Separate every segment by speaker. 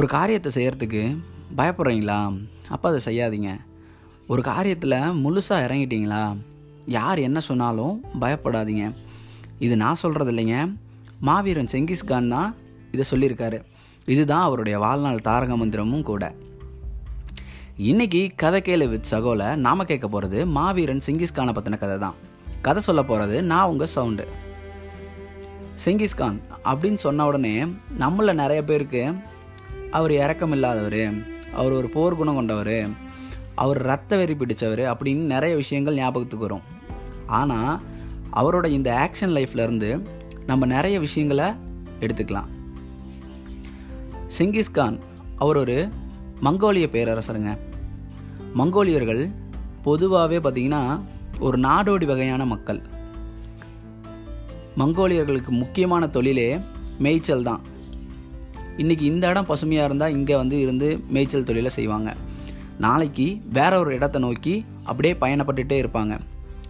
Speaker 1: ஒரு காரியத்தை செய்கிறதுக்கு பயப்படுறீங்களா? அப்போ அதை செய்யாதீங்க. ஒரு காரியத்தில் முழுசாக இறங்கிட்டீங்களா? யார் என்ன சொன்னாலும் பயப்படாதீங்க. இது நான் சொல்கிறது இல்லைங்க. மாவீரன் செங்கிஸ்கான் தான் இதை சொல்லியிருக்காரு. இதுதான் அவருடைய வாழ்நாள் தாரக மந்திரமும் கூட. இன்னைக்கு கதை கேளு வித் சகோல நாம கேட்க போகிறது மாவீரன் செங்கிஸ்கானை பற்றின கதை தான். கதை சொல்ல போகிறது நான் உங்கள் சவுண்டு. செங்கிஸ்கான் அப்படின்னு சொன்ன உடனே நம்மள நிறைய பேருக்கு அவர் இறக்கம் இல்லாதவர் அவர் ஒரு போர் குணம் கொண்டவர் அவர் ரத்த வெறி பிடித்தவர் அப்படின்னு நிறைய விஷயங்கள் ஞாபகத்துக்கு வரும். ஆனால் அவரோட இந்த ஆக்ஷன் லைஃப்லேருந்து நம்ம நிறைய விஷயங்களை எடுத்துக்கலாம். செங்கிஸ்கான் அவர் ஒரு மங்கோலிய பேரரசருங்க. மங்கோலியர்கள் பொதுவாகவே பார்த்திங்கன்னா ஒரு நாடோடி வகையான மக்கள். மங்கோலியர்களுக்கு முக்கியமான தொழிலே மேய்ச்சல் தான். இன்றைக்கி இந்த இடம் பசுமையாக இருந்தால் இங்கே வந்து இருந்து மேய்ச்சல் தொழிலை செய்வாங்க. நாளைக்கு வேற ஒரு இடத்த நோக்கி அப்படியே பயணப்பட்டுட்டே இருப்பாங்க.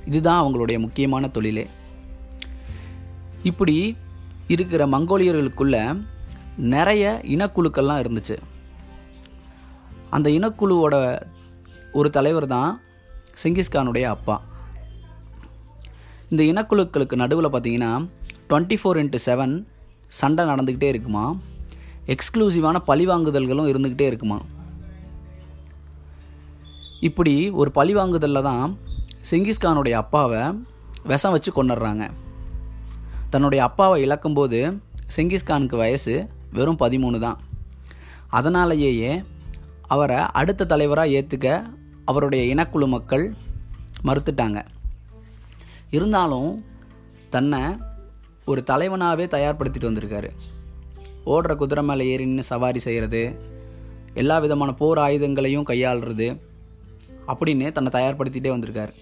Speaker 1: இதுதான் அவங்களுடைய முக்கியமான தொழிலே. இப்படி இருக்கிற மங்கோலியர்களுக்குள்ள நிறைய இனக்குழுக்கள்லாம் இருந்துச்சு. அந்த இனக்குழுவோட ஒரு தலைவர் தான் செங்கிஸ்கானுடைய அப்பா. இந்த இனக்குழுக்களுக்கு நடுவில் பார்த்தீங்கன்னா டுவெண்ட்டி ஃபோர் இன்ட்டு செவன் சண்டை நடந்துக்கிட்டே இருக்குமா? எக்ஸ்க்ளூசிவான பழிவாங்குதல்களும் இருந்துக்கிட்டே இருக்குமா? இப்படி ஒரு பழிவாங்குதலில் தான் செங்கிஸ்கானுடைய அப்பாவை விஷம் வச்சு கொண்டுடுறாங்க தன்னுடைய அப்பாவை இழக்கும்போது செங்கிஸ்கானுக்கு வயசு வெறும் பதிமூணு தான். அதனாலேயே அவரை அடுத்த தலைவராக ஏற்றுக்க அவருடைய இனக்குழு மக்கள் மறுத்துட்டாங்க. இருந்தாலும் தன்னை ஒரு தலைவனாகவே தயார்படுத்திட்டு வந்திருக்காரு. ஓடுற குதிரை மேலே ஏறி நின்று சவாரி செய்கிறது எல்லா விதமான போர் ஆயுதங்களையும் கையாளுறது அப்படின்னு தன்னை தயார்படுத்திகிட்டே வந்திருக்கார்.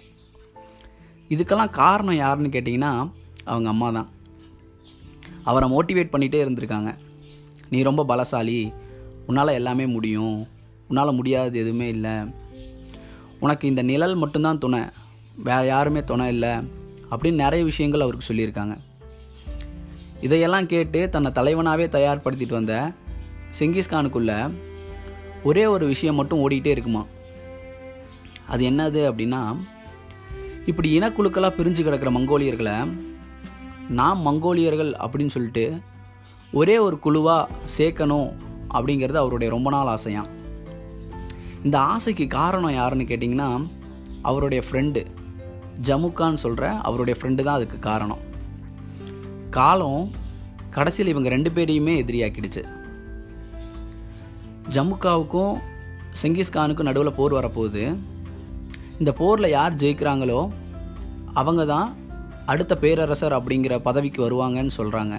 Speaker 1: இதுக்கெல்லாம் காரணம் யாருன்னு கேட்டிங்கன்னா அவங்க அம்மா தான். அவரை மோட்டிவேட் பண்ணிகிட்டே இருந்திருக்காங்க. நீ ரொம்ப பலசாலி உன்னால் எல்லாமே முடியும் உன்னால் முடியாதது எதுவுமே இல்லை. உனக்கு இந்த நிழல் மட்டும்தான் துணை வேறு யாருமே துணை இல்லை அப்படின்னு நிறைய விஷயங்கள் அவருக்கு சொல்லியிருக்காங்க. இதையெல்லாம் கேட்டு தன்னை தலைவனாகவே தயார்படுத்திட்டு வந்த செங்கிஸ்கானுக்குள்ள ஒரே ஒரு விஷயம் மட்டும் ஓடிக்கிட்டே இருக்குமா? அது என்னது அப்படின்னா இப்படி இனக்குழுக்களாக பிரிஞ்சு கிடக்கிற மங்கோலியர்களை நாம் மங்கோலியர்கள் அப்படின்னு சொல்லிட்டு ஒரே ஒரு குழுவாக சேர்க்கணும் அப்படிங்கிறது அவருடைய ரொம்ப நாள் ஆசையான் இந்த ஆசைக்கு காரணம் யாருன்னு கேட்டிங்கன்னா அவருடைய ஃப்ரெண்டு ஜமுக்கான்னு சொல்கிற அவருடைய ஃப்ரெண்டு தான் அதுக்கு காரணம். காலம் கடைசியில் இவங்க ரெண்டு பேரையுமே எதிரியாக்கிடுச்சு. ஜம்முக்காவுக்கும் செங்கிஸ்கானுக்கும் நடுவில் போர் வரப்போகுது. இந்த போரில் யார் ஜெயிக்கிறாங்களோ அவங்க தான் அடுத்த பேரரசர் அப்படிங்கிற பதவிக்கு வருவாங்கன்னு சொல்கிறாங்க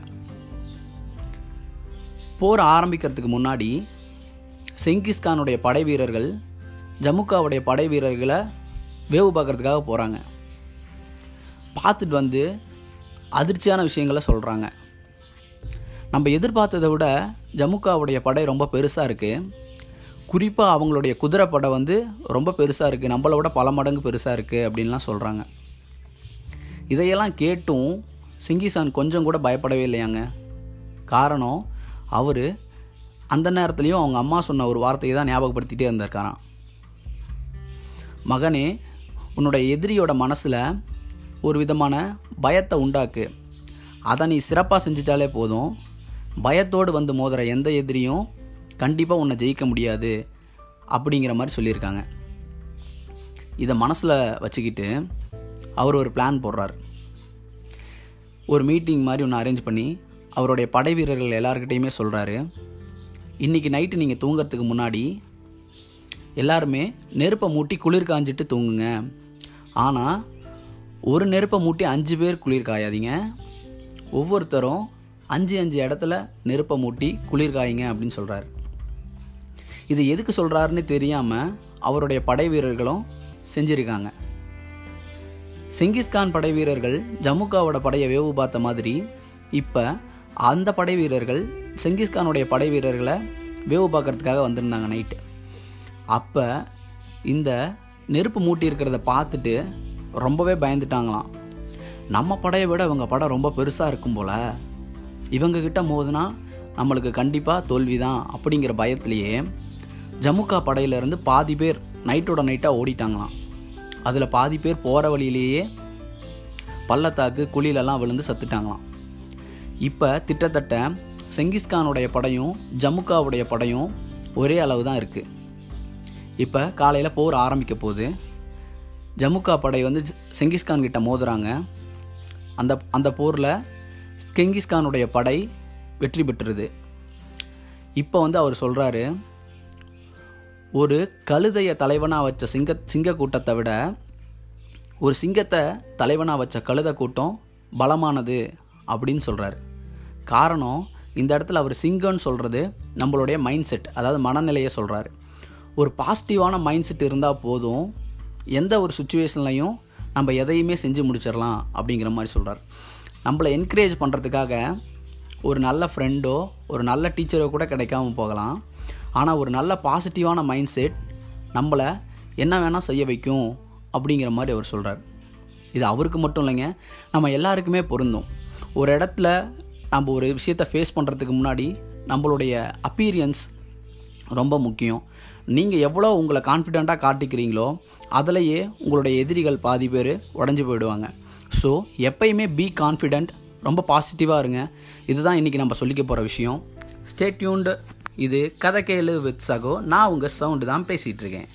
Speaker 1: போர் ஆரம்பிக்கிறதுக்கு முன்னாடி செங்கிஸ்கானுடைய படை வீரர்கள் ஜம்முக்காவுடைய படை வீரர்களை வேவு பார்க்குறதுக்காக போகிறாங்க பார்த்துட்டு வந்து அதிர்ச்சியான விஷயங்களை சொல்கிறாங்க நம்ம எதிர்பார்த்ததை விட ஜம்முக்காவுடைய படை ரொம்ப பெருசாக இருக்குது குறிப்பாக அவங்களுடைய குதிரை படை வந்து ரொம்ப பெருசாக இருக்குது நம்மளை விட பல மடங்கு பெருசாக இருக்குது அப்படின்லாம் சொல்கிறாங்க இதையெல்லாம் கேட்டும் சிங்கிசான் கொஞ்சம் கூட பயப்படவே இல்லையாங்க. காரணம் அவர் அந்த நேரத்துலையும் அவங்க அம்மா சொன்ன ஒரு வார்த்தையை தான் ஞாபகப்படுத்திகிட்டே இருந்திருக்காராம். மகனே உன்னுடைய எதிரியோட மனசில் ஒரு விதமான பயத்தை உண்டாக்கு. அதை நீ சிறப்பாக செஞ்சிட்டாலே போதும். பயத்தோடு வந்து மோதுற எந்த எதிரியும் கண்டிப்பாக உன்னை ஜெயிக்க முடியாது அப்படிங்கிற மாதிரி சொல்லியிருக்காங்க. இதை மனசில் வச்சுக்கிட்டு அவர் ஒரு பிளான் போடுறார். ஒரு மீட்டிங் மாதிரி ஒன்று அரேஞ்ச் பண்ணி அவருடைய படை வீரர்கள் எல்லாருக்கிட்டேயுமே சொல்கிறாரு இன்றைக்கி நைட்டு நீங்கள் தூங்குறதுக்கு முன்னாடி எல்லாருமே நெருப்பை மூட்டி குளிர் காஞ்சிட்டு தூங்குங்க. ஆனால் ஒரு நெருப்பை மூட்டி அஞ்சு பேர் குளிர் காயாதீங்க. ஒவ்வொருத்தரும் அஞ்சு அஞ்சு இடத்துல நெருப்பை மூட்டி குளிர் காயுங்க அப்படின்னு சொல்கிறார் இது எதுக்கு சொல்கிறாருன்னு தெரியாமல் அவருடைய படை வீரர்களும் செஞ்சுருக்காங்க. செங்கிஸ்கான் படை வீரர்கள் ஜமுகாவோட படையை வேவு பார்த்த மாதிரி இப்போ அந்த படை வீரர்கள் செங்கிஸ்கானுடைய படை வீரர்களை வேவு பார்க்கறதுக்காக வந்திருந்தாங்க நைட்டு. அப்போ இந்த நெருப்பு மூட்டி இருக்கிறத பார்த்துட்டு ரொம்பவே பயந்துட்டாங்களாம். நம்ம படையை விட இவங்க படம் ரொம்ப பெருசாக இருக்கும் போல். இவங்கக்கிட்ட மோதுனா நம்மளுக்கு கண்டிப்பாக தோல்வி தான் அப்படிங்கிற பயத்திலேயே ஜமுக்கா படையிலேருந்து பாதி பேர் நைட்டோட நைட்டாக ஓடிட்டாங்களாம். அதில் பாதி பேர் போகிற வழியிலேயே பள்ளத்தாக்கு குழியிலெல்லாம் விழுந்து சத்துட்டாங்களாம். இப்போ திட்டத்தட்ட செங்கிஸ்கானுடைய படையும் ஜமுக்காவுடைய படையும் ஒரே அளவு தான் இருக்குது இப்போ காலையில் போர் ஆரம்பிக்க போகுது. ஜமுக்கா படை வந்து செங்கிஸ்கான் கிட்ட மோதுறாங்க. அந்த அந்த போரில் செங்கிஸ்கானுடைய படை வெற்றி பெற்றுருது. இப்போ வந்து அவர் சொல்கிறாரு ஒரு கழுதையை தலைவனாக வச்ச சிங்க சிங்க கூட்டத்தை விட ஒரு சிங்கத்தை தலைவனாக வச்ச கழுதை கூட்டம் பலமானது அப்படின்னு சொல்கிறாரு காரணம் இந்த இடத்துல அவர் சிங்கம்னு சொல்கிறது நம்மளுடைய மைண்ட் செட் அதாவது மனநிலையை சொல்கிறாரு ஒரு பாசிட்டிவான மைண்ட் செட் இருந்தால் போதும் எந்த ஒரு சுச்சுவேஷன்லையும் நம்ம எதையுமே செஞ்சு முடிச்சிடலாம் அப்படிங்கிற மாதிரி சொல்கிறார் நம்மளை என்கரேஜ் பண்ணுறதுக்காக ஒரு நல்ல ஃப்ரெண்டோ ஒரு நல்ல டீச்சரோ கூட கிடைக்காம போகலாம். ஆனால் ஒரு நல்ல பாசிட்டிவான மைண்ட் செட் நம்மளை என்ன வேணால் செய்ய வைக்கும் அப்படிங்கிற மாதிரி அவர் சொல்கிறார் இது அவருக்கு மட்டும் இல்லைங்க நம்ம எல்லாருக்குமே பொருந்தும். ஒரு இடத்துல நம்ம ஒரு விஷயத்தை ஃபேஸ் பண்ணுறதுக்கு முன்னாடி நம்மளுடைய அப்பீரியன்ஸ் ரொம்ப முக்கியம். நீங்கள் எவ்வளோ உங்களை கான்ஃபிடெண்ட்டாக காட்டிக்கிறீங்களோ அதிலேயே உங்களுடைய எதிரிகள் பாதி பேர் உடஞ்சி போயிடுவாங்க. ஸோ எப்பயுமே பி கான்ஃபிடென்ட் ரொம்ப பாசிட்டிவாக இருங்க. இதுதான் இன்றைக்கி நம்ம சொல்லிக்க போகிற விஷயம். ஸ்டேட்யூண்டு இது கதை கேளு வித் சகோ. நான் உங்கள் சவுண்டு தான் பேசிகிட்ருக்கேன்